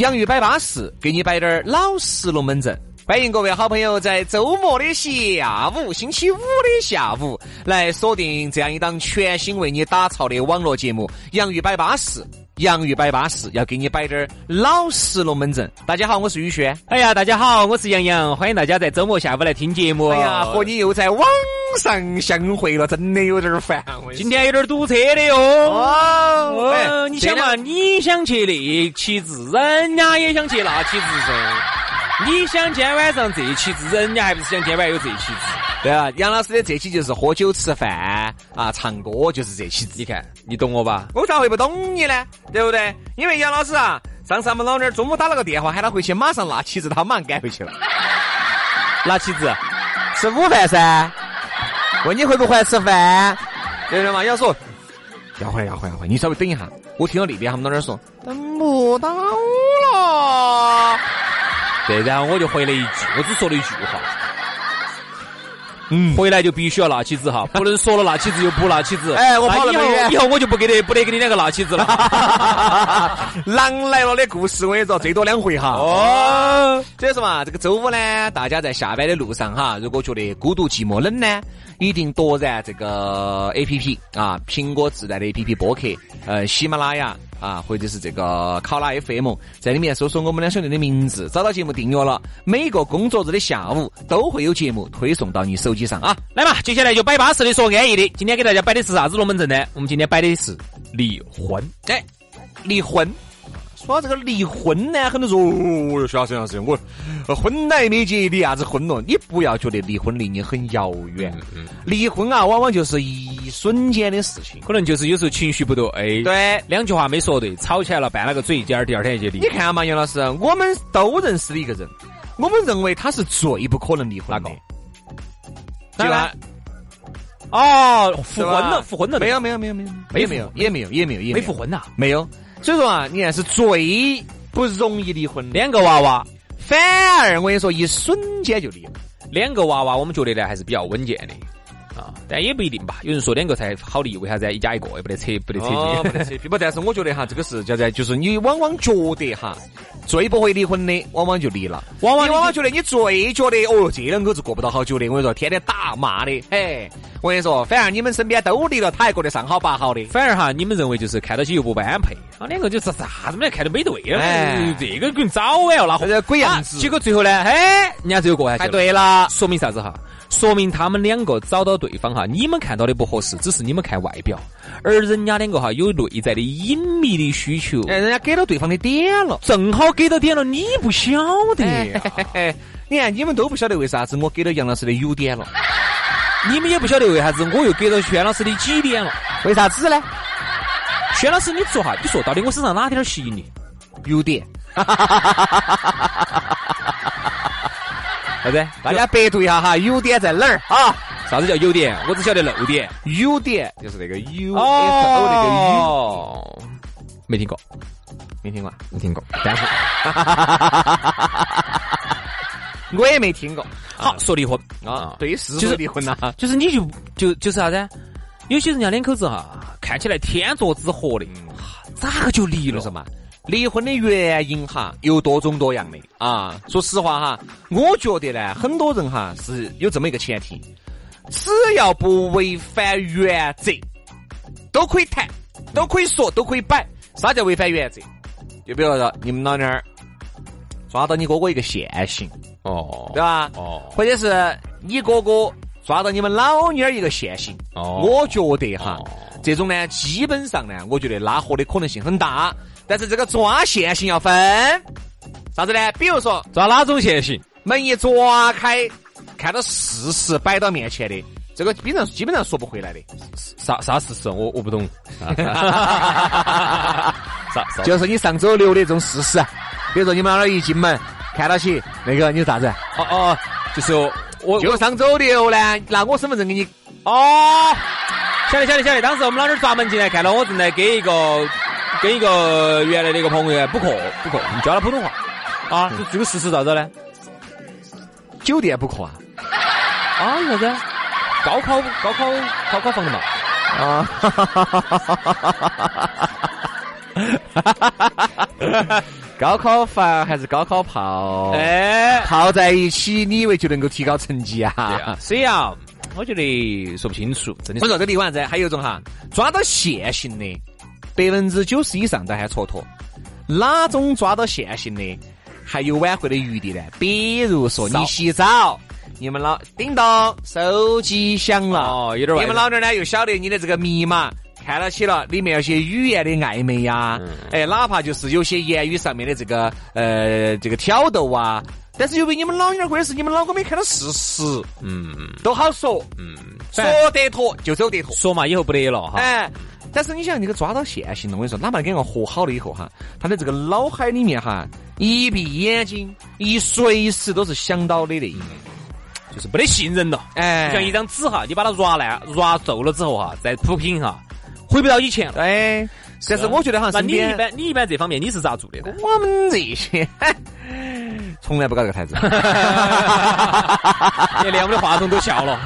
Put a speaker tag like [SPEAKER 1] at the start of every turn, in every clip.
[SPEAKER 1] 洋芋摆巴适，给你摆点儿老实龙门阵。欢迎各位好朋友在周末的下午、星期五的下午来锁定这样一档全新为你打造的网络节目《洋芋摆巴适》。洋芋摆巴适，要给你摆点儿老实龙门阵。大家好，我是宇轩。
[SPEAKER 2] 哎呀，大家好，我是杨洋，欢迎大家在周末下午来听节目。
[SPEAKER 1] 哎呀，和你又在网上相会了，真的有点烦。
[SPEAKER 2] 今天有点堵车的哟。哦，哎，你想嘛，你想去那骑自，人家也想去那骑自噻。你想今天晚上这期子，人家还不是想今晚有这期子？
[SPEAKER 1] 对啊，杨老师的这期就是喝酒吃饭啊，唱歌就是这期子。
[SPEAKER 2] 你看，你懂我吧？
[SPEAKER 1] 我咋会不懂你呢？对不对？因为杨老师啊，上次我们老娘中午打了个电话，喊他回去马上拿旗子，他马上赶回去了。
[SPEAKER 2] 拿旗子，
[SPEAKER 1] 吃午饭噻。问你会不会吃饭？对了嘛？要说要回来，要回来，回来。你稍微等一下，我听到那边他们老娘说等不到了。
[SPEAKER 2] 对，然后我就回了一句，我只说了一句话。嗯，回来就必须要拿起子哈，不能说了拿起子就不拿起子。
[SPEAKER 1] 哎，我跑了以后，
[SPEAKER 2] 以后我就不给你，不得给你两个拿起子了。
[SPEAKER 1] 狼来了的故事，我跟你说，最多两回哈。哦，所以说嘛，这个周五呢，大家在下班的路上哈，如果觉得孤独寂寞冷呢，一定多燃这个 A P P 啊，苹果自带的 A P P 播客，呃，喜马拉雅。啊，或者是这个考拉 FM，在里面搜索我们两兄弟的名字，找到节目订阅了，每个工作日的下午都会有节目推送到你手机上啊。
[SPEAKER 2] 来嘛，接下来就摆巴适的说安逸的。今天给大家摆的是啥子龙门阵呢？我们今天摆的是离婚。
[SPEAKER 1] 哎，离婚。说这个离婚呢，很多人说，哦哟，徐老师，我婚来没结，离啥子婚了？你不要觉得离婚离你很遥远，离婚啊，往往就是一瞬间的事情，
[SPEAKER 2] 可能就是有时候情绪不对，哎
[SPEAKER 1] 对，
[SPEAKER 2] 两句话没说对，吵起来了，拌了个嘴，第二第二天就离。
[SPEAKER 1] 你看嘛，杨老师，我们都认识的一个人，我们认为他是最不可能离婚的。
[SPEAKER 2] 哪个？哦，复婚了，复婚了？
[SPEAKER 1] 没有，没有，没有，没有，没有，没有，也没有，也没有，也
[SPEAKER 2] 没复婚呐？
[SPEAKER 1] 没有。所以说啊，你看是最不容易离婚，
[SPEAKER 2] 两个娃娃，
[SPEAKER 1] 反而我跟你说，一瞬间就离了。
[SPEAKER 2] 两个娃娃，我们觉得呢还是比较稳健的啊，但也不一定吧。有人说两个才好离，为啥子？一家一个也不得扯，不得扯
[SPEAKER 1] 皮，不得扯皮。不，但是我觉得哈，这个是叫啥，就是你往往觉得哈，最不会离婚的，往往就离了。往往你往往觉得你最觉得哦，这两口子过不到好久的，我跟你说，天天打骂的，嘿。我跟你说，反而你们身边都离了，他还过得上好八好的。
[SPEAKER 2] 反而哈，你们认为就是看到起又不般配，啊，两个就是啥子没，看都没对了。哎，这个跟早晚要拉
[SPEAKER 1] 这个鬼样子。
[SPEAKER 2] 结果最后呢，哎，人家只有过下去。
[SPEAKER 1] 哎，对了，
[SPEAKER 2] 说明啥子哈？说明他们两个找到对方哈，你们看到的不合适，只是你们看外表，而人家两个哈有内在的隐秘的需求。
[SPEAKER 1] 哎，人家给到对方的点了，
[SPEAKER 2] 正好给到点了，你不晓得。
[SPEAKER 1] 你看，你们都不晓得为啥子我给到杨老师的优点了。
[SPEAKER 2] 你们也不晓得为啥子我又给到轩老师的几点了？
[SPEAKER 1] 为啥子呢？
[SPEAKER 2] 轩老师，你说哈，你说到底我身上哪点吸引你？
[SPEAKER 1] 优点。啥子？大家百度一下哈，优点在哪儿啊？
[SPEAKER 2] 啥子叫优点？我只晓得漏点。
[SPEAKER 1] 优点就是那个 U F O 那个
[SPEAKER 2] U。没听过，
[SPEAKER 1] 没听过，
[SPEAKER 2] 没听过。但是。
[SPEAKER 1] 我也没听过。
[SPEAKER 2] 好，说离婚
[SPEAKER 1] 啊，对，是就是离婚呐，
[SPEAKER 2] 就是你就就就是啥子？有些人家两口子哈，看起来天作之合的，咋个就离了？
[SPEAKER 1] 是嘛？离婚的原因哈，有多种多样的啊。说实话哈，我觉得呢，很多人哈是有这么一个前提，只要不违反原则，都可以谈，都可以说，都可以摆。啥叫违反原则？就比如说你们老娘儿抓到你哥哥一个现行。哦，对吧？哦，或者是你哥哥抓到你们老娘儿一个现行，哦，我觉得哈，这种呢，基本上呢，我觉得拉合的可能性很大。但是这个抓现行要分啥子呢？比如说
[SPEAKER 2] 抓哪种现行？
[SPEAKER 1] 门一抓开，看到事实摆到面前的，这个基本上基本上说不回来的。
[SPEAKER 2] 啥啥事实？我我不懂。
[SPEAKER 1] 啥？就是你上周六的这种事实。比如说你们那儿一进门看到起那个你是啥子？
[SPEAKER 2] 哦哦，就是我
[SPEAKER 1] 就上周六呢，拿我身份证给你。
[SPEAKER 2] 哦，晓得晓得晓得，当时我们老儿抓门进来，看到我正在给一个跟一个原来的一个朋友补课补课，教他普通话啊，这个事实咋子呢？
[SPEAKER 1] 酒店补课啊？
[SPEAKER 2] 啊？啥子？高考高考高考房的嘛？啊！
[SPEAKER 1] 高考房还是高考炮？哎，泡在一起，你以为就能够提高成绩啊？
[SPEAKER 2] 所以啊，我觉得说不清楚。真的，
[SPEAKER 1] 我说这地方子还有一种哈，抓到现行的，百分之九十以上都还蹉跎。哪种抓到现行的，还有挽回的余地呢？比如说你洗澡。你们老叮咚，手机响了，哦，有点你们老点呢又晓得你的这个密码，看了起了，里面有些语言的暧昧呀，哎，哪怕就是有些言语上面的这个呃这个挑逗啊，但是由于你们老娘或者是你们老公没看到事实，嗯，都好说，嗯，说得脱就走得脱，
[SPEAKER 2] 说嘛以后不得了哈，哎，
[SPEAKER 1] 但是你想这个抓到现行了，我跟你说，哪怕跟个和好了以后哈，他的这个脑海里面哈，一闭眼睛，一随时都是想到的那。
[SPEAKER 2] 就是没得信任了，哎，像一张纸哈，你把它抓烂、抓皱了之后哈，再铺平哈，回不到以前了。
[SPEAKER 1] 哎，但是我觉得哈，
[SPEAKER 2] 那你一般你一般这方面你是咋做的？
[SPEAKER 1] 我们这些从来不搞这个台子，
[SPEAKER 2] 连我们的话筒都笑了，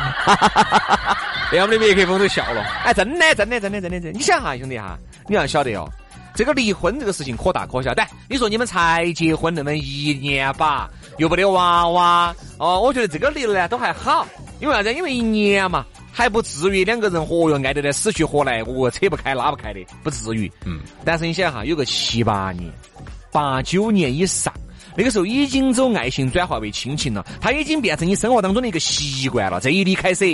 [SPEAKER 2] 连我们的麦克风都笑了。
[SPEAKER 1] 哎，真的，真的，真的，真的，真。你想哈，兄弟哈，你要晓得哦。这个离婚这个事情可大可小，但你说你们才结婚那么一年吧，又不得娃娃哦，我觉得这个离了呢都还好，因为啥子？因为一年嘛，还不至于两个人活哟爱得来死去活来，哦扯不开拉不开的，不至于。嗯。但是你想哈，有个七八年、八九年以上，那个时候已经走爱情转化为亲情了，他已经变成你生活当中的一个习惯了。这一离开噻。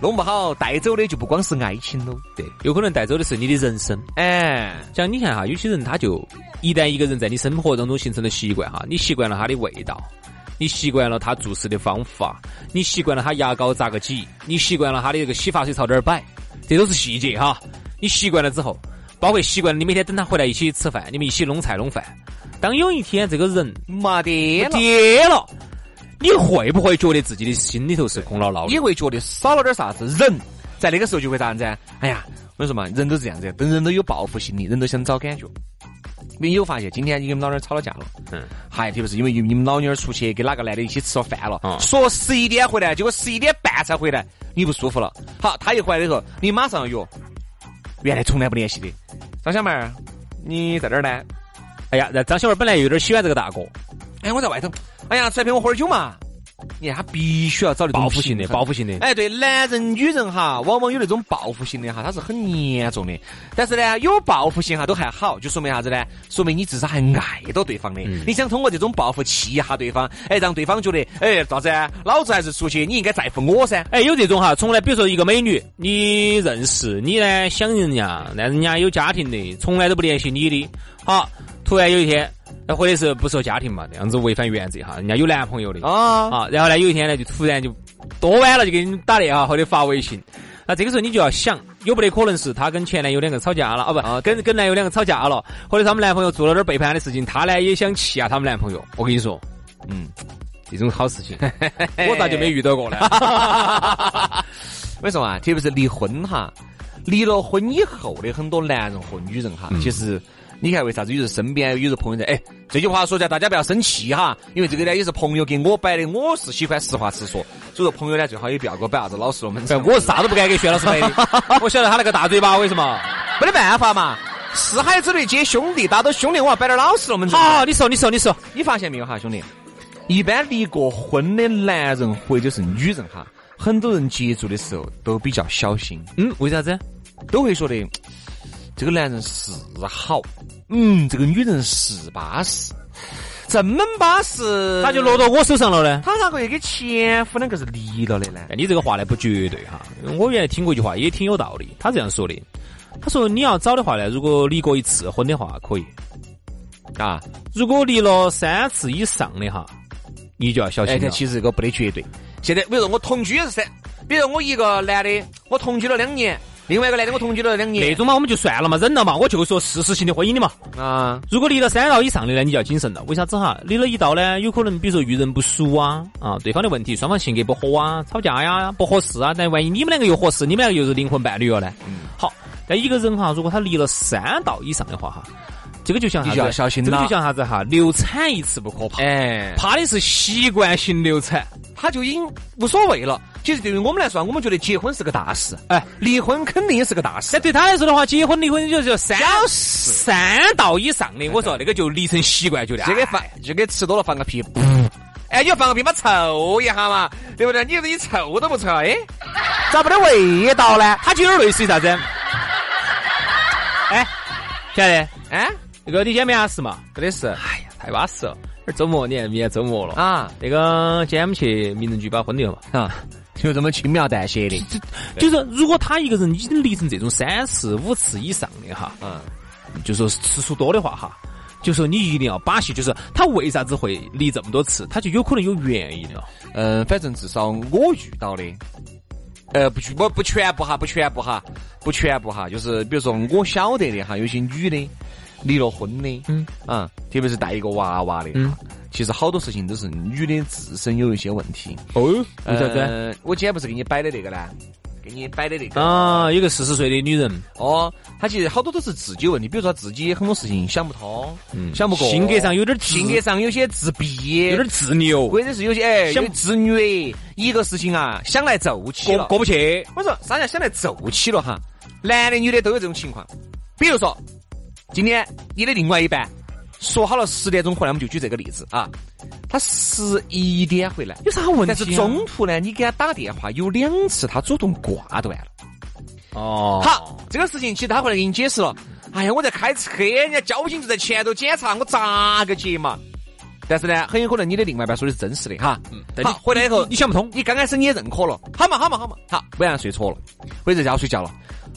[SPEAKER 1] 弄不好带走的就不光是爱情喽，
[SPEAKER 2] 对，有可能带走的是你的人生。哎，像你看哈，有些人他就一旦一个人在你生活当中形成了习惯哈，你习惯了他的味道，你习惯了他做事的方法，你习惯了他牙膏咋个挤，你习惯了他的这个洗发水朝哪儿摆，这都是细节哈。你习惯了之后，包括习惯了你每天等他回来一起吃饭，你们一起弄菜弄饭。当有一天这个人
[SPEAKER 1] 没得
[SPEAKER 2] 跌了。你会不会觉得自己的心里头是空落落的？
[SPEAKER 1] 你会觉得少了点啥子？人在那个时候就会咋样子？哎呀，我跟你说嘛，人都是这样子，人人都有报复心理，人都想找感觉。你有发现，今天你跟老娘吵了架了？嗯，还特别是因为你们老娘出去跟哪个男的一起吃了饭了，说十一点回来，结果十一点半才回来，你不舒服了。好，他一回来以后，你马上约，原来从来不联系的张小妹儿，你在哪儿呢？
[SPEAKER 2] 哎呀，那张小妹本来有点喜欢这个大哥，
[SPEAKER 1] 哎，我在外头。哎呀，出来陪我喝点酒嘛！你看他必须要找那种
[SPEAKER 2] 报复性的，报复性的。
[SPEAKER 1] 哎，对，男人、女人哈，往往有那种报复性的哈，他是很严重的。但是呢，有报复性哈都还好，就说明啥子呢？说明你至少还爱到对方的。你想通过这种报复气一下对方，哎，让对方觉得，哎，咋子？老子还是出去，你应该在乎我噻。
[SPEAKER 2] 哎，有这种哈，从来比如说一个美女，你认识，你呢想人家，但人家有家庭的，从来都不联系你的。好，突然有一天。那或者是不说家庭嘛，这样子违反原则哈，人家有男朋友的啊啊，然后呢有一天呢就突然就多晚了就给你打电话或者发微信，那这个时候你就要想，有不得可能是他跟前男友两个吵架了啊不，跟跟男友两个吵架了，或者他们男朋友做了点背叛的事情，他呢也想气下他们男朋友。我跟你说，嗯，这种好事情 我咋就没遇到过呢？
[SPEAKER 1] 为什么啊？特别是离婚哈，离了婚以后的很多男人和女人哈，其实。你看为啥子有时身边有时朋友在？哎，这句话说起来大家不要生气哈，因为这个呢也是朋友给我摆的，我是喜欢实话实说，所以说朋友呢最好也不要给我摆啥子老实龙门阵。
[SPEAKER 2] 我啥都不敢给薛老师摆的，我晓得他那个大嘴巴为什么？
[SPEAKER 1] 没得办法嘛，四海之内皆兄弟，大家都兄弟，我要摆点老实龙门阵。
[SPEAKER 2] 好，你说你说你说，
[SPEAKER 1] 你发现没有哈，兄弟？一般离过婚的男人或者是女人哈，很多人接触的时候都比较小心。
[SPEAKER 2] 嗯，为啥子？
[SPEAKER 1] 都会说的。这个男人是好，嗯，这个女人是巴适，这么巴适，
[SPEAKER 2] 他就落到我手上了呢？
[SPEAKER 1] 他咋个跟前夫两个是离了的呢？
[SPEAKER 2] 你这个话呢不绝对哈，我原来听过一句话，也挺有道理。他这样说的，他说你要找的话呢，如果离过一次婚的话可以，啊，如果离了三次以上的哈，你就要小心了。
[SPEAKER 1] 其实这个不得绝对。现在比如说我同居也是三，比如我一个男的，我同居了两年。另外一个男的我同居了两年，
[SPEAKER 2] 那种嘛我们就算了嘛，忍了嘛，我就说事实性的婚姻的嘛。
[SPEAKER 1] 啊，
[SPEAKER 2] 如果离了三道以上的呢，你就要谨慎了。为啥子哈？离了一道呢，有可能比如说遇人不淑啊，啊，对方的问题，双方性格不合啊，吵架呀，不合适啊。但万一你们两个又合适，你们两个又是灵魂伴侣了呢？好，但一个人哈，如果他离了三道以上的话哈，这个就像啥子？
[SPEAKER 1] 你就要小心了
[SPEAKER 2] 这个就像啥子哈？流产一次不可怕，
[SPEAKER 1] 哎，
[SPEAKER 2] 怕的是习惯性流产。
[SPEAKER 1] 他就已经无所谓了。其实对于我们来说，我们觉得结婚是个大事，
[SPEAKER 2] 哎，
[SPEAKER 1] 离婚肯定也是个大事。
[SPEAKER 2] 但对他来说的话，结婚离婚就是三
[SPEAKER 1] 小事
[SPEAKER 2] 三道以上的，我说那个就离成习惯，就得
[SPEAKER 1] 就给
[SPEAKER 2] 哎
[SPEAKER 1] 放，就给吃多了放个屁，哎，你要放个屁嘛，臭一下嘛，对不对？你你臭都不臭，哎，咋没得味道呢？
[SPEAKER 2] 他就有点类似于啥子？哎，晓得？
[SPEAKER 1] 哎，
[SPEAKER 2] 那个你今天没啥事嘛？
[SPEAKER 1] 真的是
[SPEAKER 2] 哎呀，太巴适了！这周末你看，明天周末了。
[SPEAKER 1] 啊
[SPEAKER 2] 那个，今天我们去民政局把婚离了嘛？
[SPEAKER 1] 啊，就这么轻描淡写的，
[SPEAKER 2] 就是如果他一个人已经离成这种三次、五次以上的哈，
[SPEAKER 1] 嗯，
[SPEAKER 2] 就说次数多的话哈，就说你一定要把戏，就是他为啥子会离这么多次，他就有可能有原因了。
[SPEAKER 1] 嗯，反正至少我遇到的，呃，不不不全部哈，不全部哈，不全部哈，就是比如说我晓得的哈，有些女的离了婚的，
[SPEAKER 2] 嗯。
[SPEAKER 1] 啊，特别是带一个娃娃的，
[SPEAKER 2] 嗯
[SPEAKER 1] 其实好多事情都是女的自身有一些问题。
[SPEAKER 2] 哦，为啥子？
[SPEAKER 1] 呃我今天不是给你摆的那个呢？给你摆的那个
[SPEAKER 2] 啊，有个四十岁的女人，
[SPEAKER 1] 哦，她其实好多都是自己问题，比如说自己很多事情想不通，
[SPEAKER 2] 嗯
[SPEAKER 1] 想不过，
[SPEAKER 2] 性格上有点自
[SPEAKER 1] 性格上有些自闭，
[SPEAKER 2] 有点自牛，
[SPEAKER 1] 或者是有些哎
[SPEAKER 2] 想
[SPEAKER 1] 有自虐，一个事情啊想来奏起了。
[SPEAKER 2] 过过不去。
[SPEAKER 1] 我说啥叫想来奏起了哈？男的女的都有这种情况。比如说，今天你的另外一半说好了十点钟回来，我们就举这个例子啊，他十一点回来，
[SPEAKER 2] 有啥问题啊
[SPEAKER 1] 但是中途呢，你给他打电话有两次，他主动挂断了。
[SPEAKER 2] 哦
[SPEAKER 1] 好，这个事情其实他回来给你解释了。哎呀，我在开车，人家交警就在前头检查，我咋个接嘛？但是呢，很有可能你的另外一半说的是真实的哈。
[SPEAKER 2] 但你
[SPEAKER 1] 好，回来以后
[SPEAKER 2] 你你想不通
[SPEAKER 1] 你刚开始你也认可了，好嘛好嘛好嘛，好，晚上睡着了，或者在家睡觉了，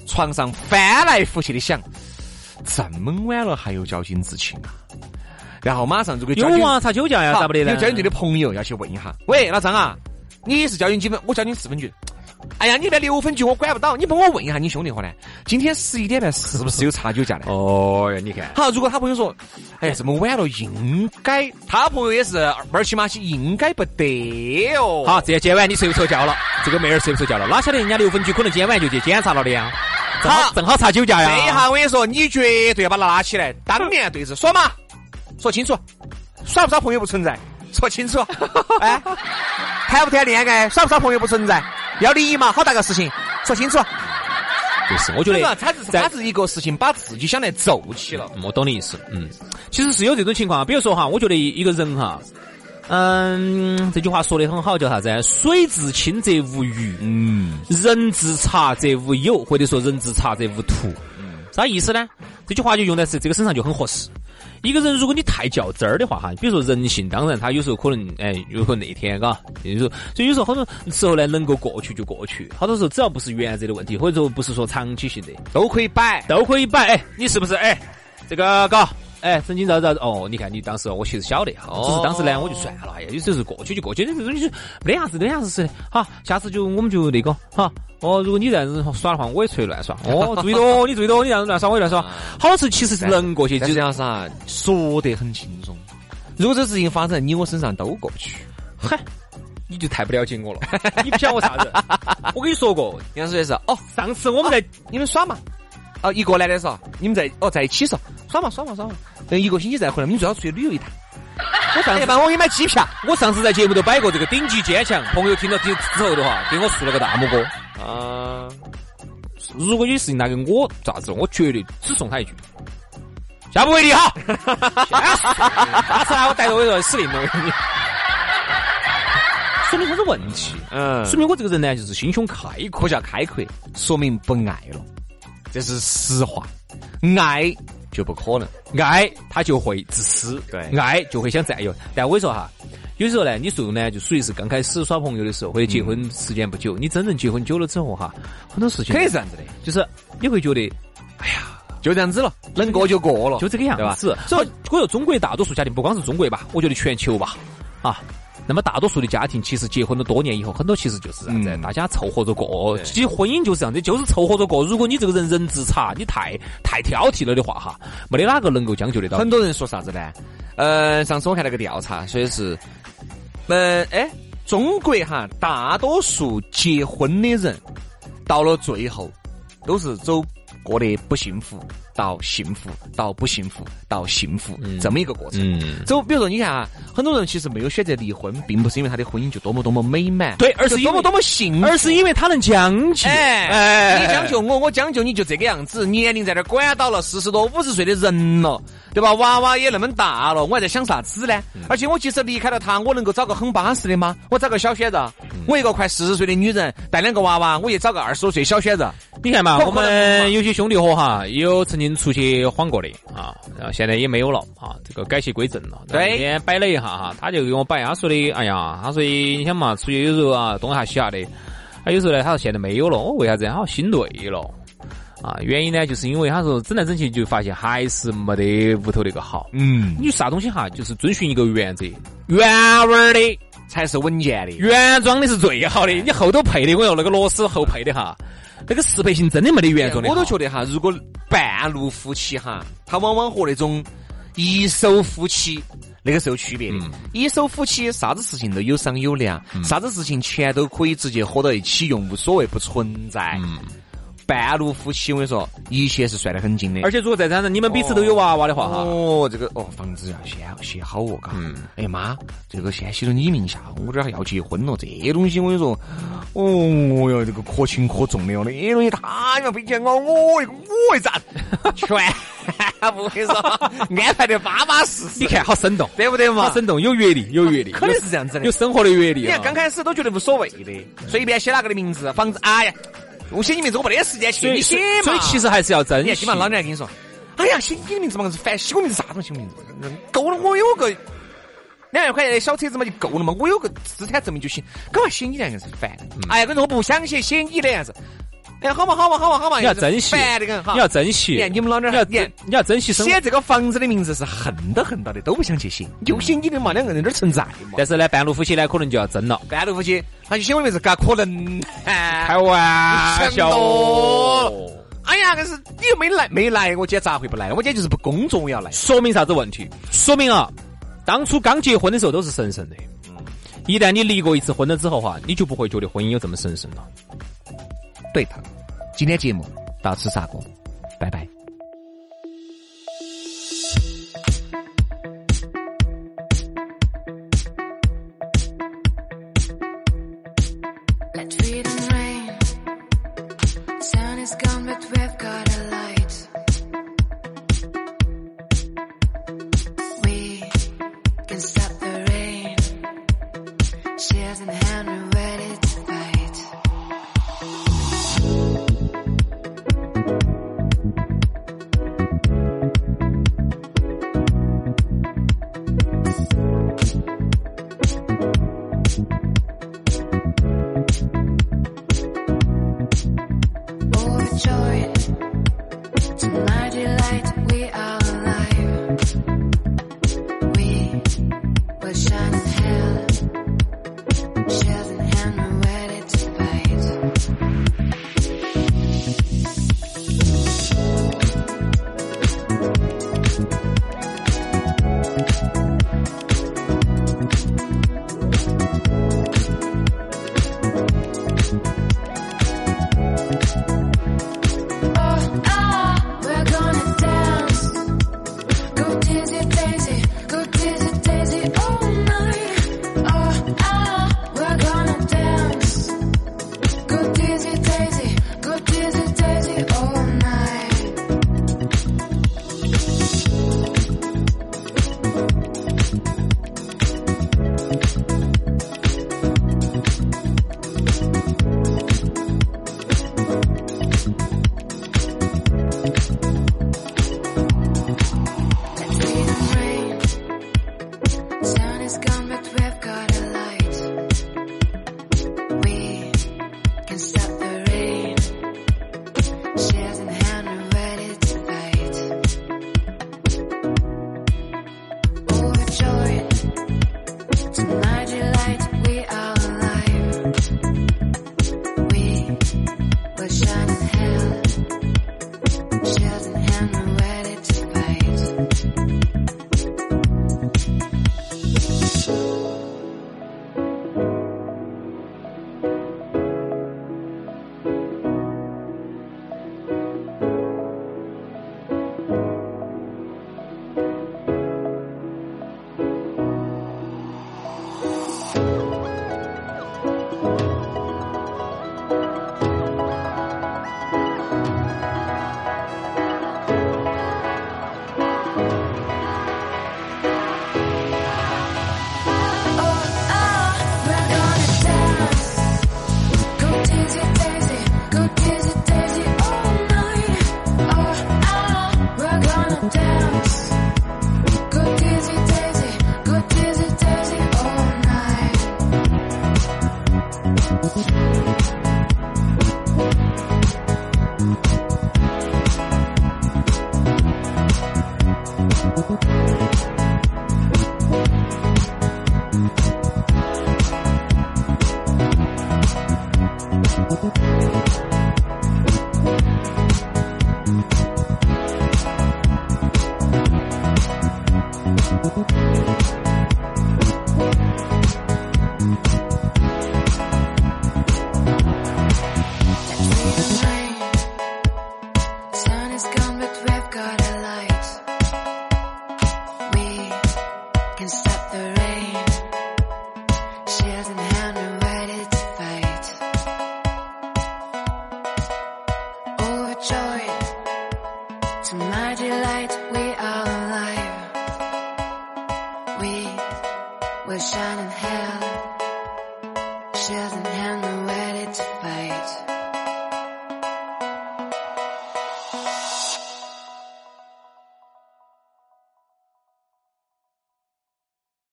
[SPEAKER 1] 床上翻来覆去的想，这么晚了还有交警执勤啊？然后马上就给交警
[SPEAKER 2] 有啊，查酒驾呀，咋不得呢？
[SPEAKER 1] 有交警队的朋友要去问一下，喂，老张啊，你是交警几分？我交警四分局。哎呀，你那六分局我管不到，你帮我问一下你兄弟伙呢，今天十一点半是不是有查酒驾呢？
[SPEAKER 2] 哦呀，你看，
[SPEAKER 1] 好，如果他朋友说，哎呀，这么晚了，应该他朋友也是二七马起，应该不得哦。
[SPEAKER 2] 好，这今晚你睡不着觉了，这个妹儿睡不着觉了，哪晓得人家六分局可能今晚就去检查了的呀？正好
[SPEAKER 1] 好
[SPEAKER 2] 正好查酒驾呀。
[SPEAKER 1] 这一下我跟你说，你绝对要把他拉起来，当面对质，说嘛，说清楚，耍不耍朋友不存在，说清楚，哎，谈不谈恋爱，耍不耍朋友不存在，要离嘛，好大个事情，说清楚。
[SPEAKER 2] 就是，我觉得
[SPEAKER 1] 他只是
[SPEAKER 2] 在
[SPEAKER 1] 他是一个事情，把自己想来皱起了。
[SPEAKER 2] 嗯我懂你意思，嗯，其实是有这种情况，比如说哈，我觉得一个人哈，嗯，这句话说的很好，叫啥子？水至清则无鱼，
[SPEAKER 1] 嗯，
[SPEAKER 2] 人至察则无友，或者说人至察则无徒。啥意思呢？这句话就用在是这个身上就很合适。一个人如果你太较真儿的话哈，比如说人性，当然他有时候可能哎，有可能那天嘎，有时候所以有时候好多时候呢，能够过去就过去，好多时候只要不是原则的问题，或者说不是说长期性的，
[SPEAKER 1] 都可以摆。
[SPEAKER 2] 都可以摆。哎，你是不是哎这个嘎？哎，曾经咋咋哦，你看你当时我其实晓得哈，只是当时呢我就算了，哎呀，有时候是过去就过去，这种东西没得啥子，没得啥子事的。好，下次就我们就那个哈。哦，如果你这样子耍的话，我也出去乱耍。哦，注意多，你注意多，你这样子乱耍，我也乱耍。好多次其实是能过去，就这样
[SPEAKER 1] 子啊说得很轻松。如果这事情发生在你我身上都过去。
[SPEAKER 2] 嗨，你就太不了解我了，你不晓得我啥子？我跟你说过，
[SPEAKER 1] 杨说的是哦，
[SPEAKER 2] 上次我们在
[SPEAKER 1] 你们耍嘛。哦，一过来的时候，你们在哦在一起时候耍嘛耍嘛耍嘛。等一个星期再回来，你们最好出去旅游一趟。
[SPEAKER 2] 我上次
[SPEAKER 1] 哎帮我给你买机票。
[SPEAKER 2] 我上次在节目都摆过这个顶级坚强，朋友听了之之后的话，给我竖了个大拇哥。
[SPEAKER 1] 啊，
[SPEAKER 2] 如果有事情拿给我咋子，我绝对只送他一句：下不为例哈。下次还我带着我说死定了，我跟你。说明啥子问题？
[SPEAKER 1] 嗯，
[SPEAKER 2] 说明我这个人呢，就是心胸开阔。
[SPEAKER 1] 可叫开阔，说明不爱了，这是实话。爱就不可能。
[SPEAKER 2] 爱他就会自私，
[SPEAKER 1] 对
[SPEAKER 2] 爱就会想占有。但我跟你说哈，有时候呢，你说呢，就属于是刚开始耍朋友的时候，或者结婚时间不久，你真正结婚久了之后哈，很多事情
[SPEAKER 1] 肯定是这样子的，
[SPEAKER 2] 就是你会觉得哎呀
[SPEAKER 1] 就这样子了，能过就过了，
[SPEAKER 2] 就这个样子。所以我说中国大多数家庭，不光是中国吧，我觉得全球吧，啊，那么大多数的家庭其实结婚了多年以后，很多其实就是这样子，大家凑合着过。其实婚姻就是这样子，就是凑合着过。如果你这个人人质差，你太太挑剔了的话哈，没得哪个能够将就得到。
[SPEAKER 1] 很多人说啥子呢？呃，上次我看了个调查，说的是，嗯，哎，中国哈，大多数结婚的人到了最后都是走过得不幸福。到幸福，到不幸福，到幸福，这么一个过程。就，比如说，你看啊，很多人其实没有选择离婚，并不是因为他的婚姻就多么多么美满，
[SPEAKER 2] 对，而是
[SPEAKER 1] 多么多么幸福，
[SPEAKER 2] 而是因为他能将就。
[SPEAKER 1] 哎，你将就我，我将就你，就这个样子。年龄在这管到了，四十多、五十岁的人了，对吧？娃娃也那么大了，我还在想啥子呢？而且我即使离开了他，我能够找个很巴适的吗？我找个小鲜肉，我一个快四十岁的女人带两个娃娃，我也找个二十多岁小鲜肉。
[SPEAKER 2] 你看嘛，我们有些兄弟伙哈，有曾经。出去晃过的啊，然后现在也没有了啊，这个改邪归正了。
[SPEAKER 1] 对，
[SPEAKER 2] 天摆了一下哈，他就给我摆，他说的，哎呀，他说你想嘛，出去有时候啊，东下西下的，他有时候呢，他说现在没有了，我为啥子？他说心累了啊，原因呢，就是因为他说整来整去就发现还是没得屋头那个好。嗯，你啥东西哈，就是遵循一个原则，原味的
[SPEAKER 1] 才是稳健的，
[SPEAKER 2] 原装的是最好的，你后头配的，我用那个螺丝后配的哈。那个适配性真的没得原则的，
[SPEAKER 1] 我都觉得哈，如果半路夫妻哈，他往往和那种一手夫妻那个是有区别的。一手夫妻啥子事情都有商有量，啥子事情钱都可以直接合到一起用，无所谓，不存在。半路夫妻，我跟你说，一切是算得很精的。
[SPEAKER 2] 而且如果再加上你们彼此都有娃娃的话，哈，
[SPEAKER 1] 哦，这个哦，房子要先写好哦，嘎。嗯。哎呀妈，这个先写到你名下，我这还要结婚了，这东西我跟你说，哦哟，这个可轻可重的哦，那东西他要赔钱我，我我一咋全不会说安排的巴巴适适。
[SPEAKER 2] 你看好生动，
[SPEAKER 1] 对不对嘛？
[SPEAKER 2] 好生动，有阅历，有阅历，
[SPEAKER 1] 肯定是这样子的，
[SPEAKER 2] 有生活的阅历。你
[SPEAKER 1] 看刚开始都觉得无所谓的，随便写哪个的名字，房子，哎呀。我写你名字，我没得时间去。你写嘛？
[SPEAKER 2] 所以其实还是要珍惜。
[SPEAKER 1] 起码老娘跟你说，哎呀，写你的名字嘛是烦，写我名字啥东西名字？够了，我有个两万块钱的小车子嘛就够了嘛，我有个资产证明就行。干嘛写你那样子烦？哎呀，我说我不想写，写你那样子。哎，好嘛，好嘛，好嘛，好嘛，
[SPEAKER 2] 你要珍惜。你要珍惜。
[SPEAKER 1] 你们老娘，
[SPEAKER 2] 你要你你要珍惜。
[SPEAKER 1] 写这个房子的名字是恨都恨到的，都不想去写，就写你的嘛，两个人有点存在嘛。
[SPEAKER 2] 但是呢，半路夫妻呢，可能就要争了。
[SPEAKER 1] 半路夫妻，他就写我名字，嘎可能？
[SPEAKER 2] 开玩笑。
[SPEAKER 1] 哎呀，可是你又没来，没来，我今天咋会不来？我今天就是不工作，我要来。
[SPEAKER 2] 说明啥子问题？说明啊，当初刚结婚的时候都是神圣的。嗯。一旦你离过一次婚了之后哈，你就不会觉得婚姻有这么神圣了。
[SPEAKER 1] 沸腾今天节目到此煞果拜拜。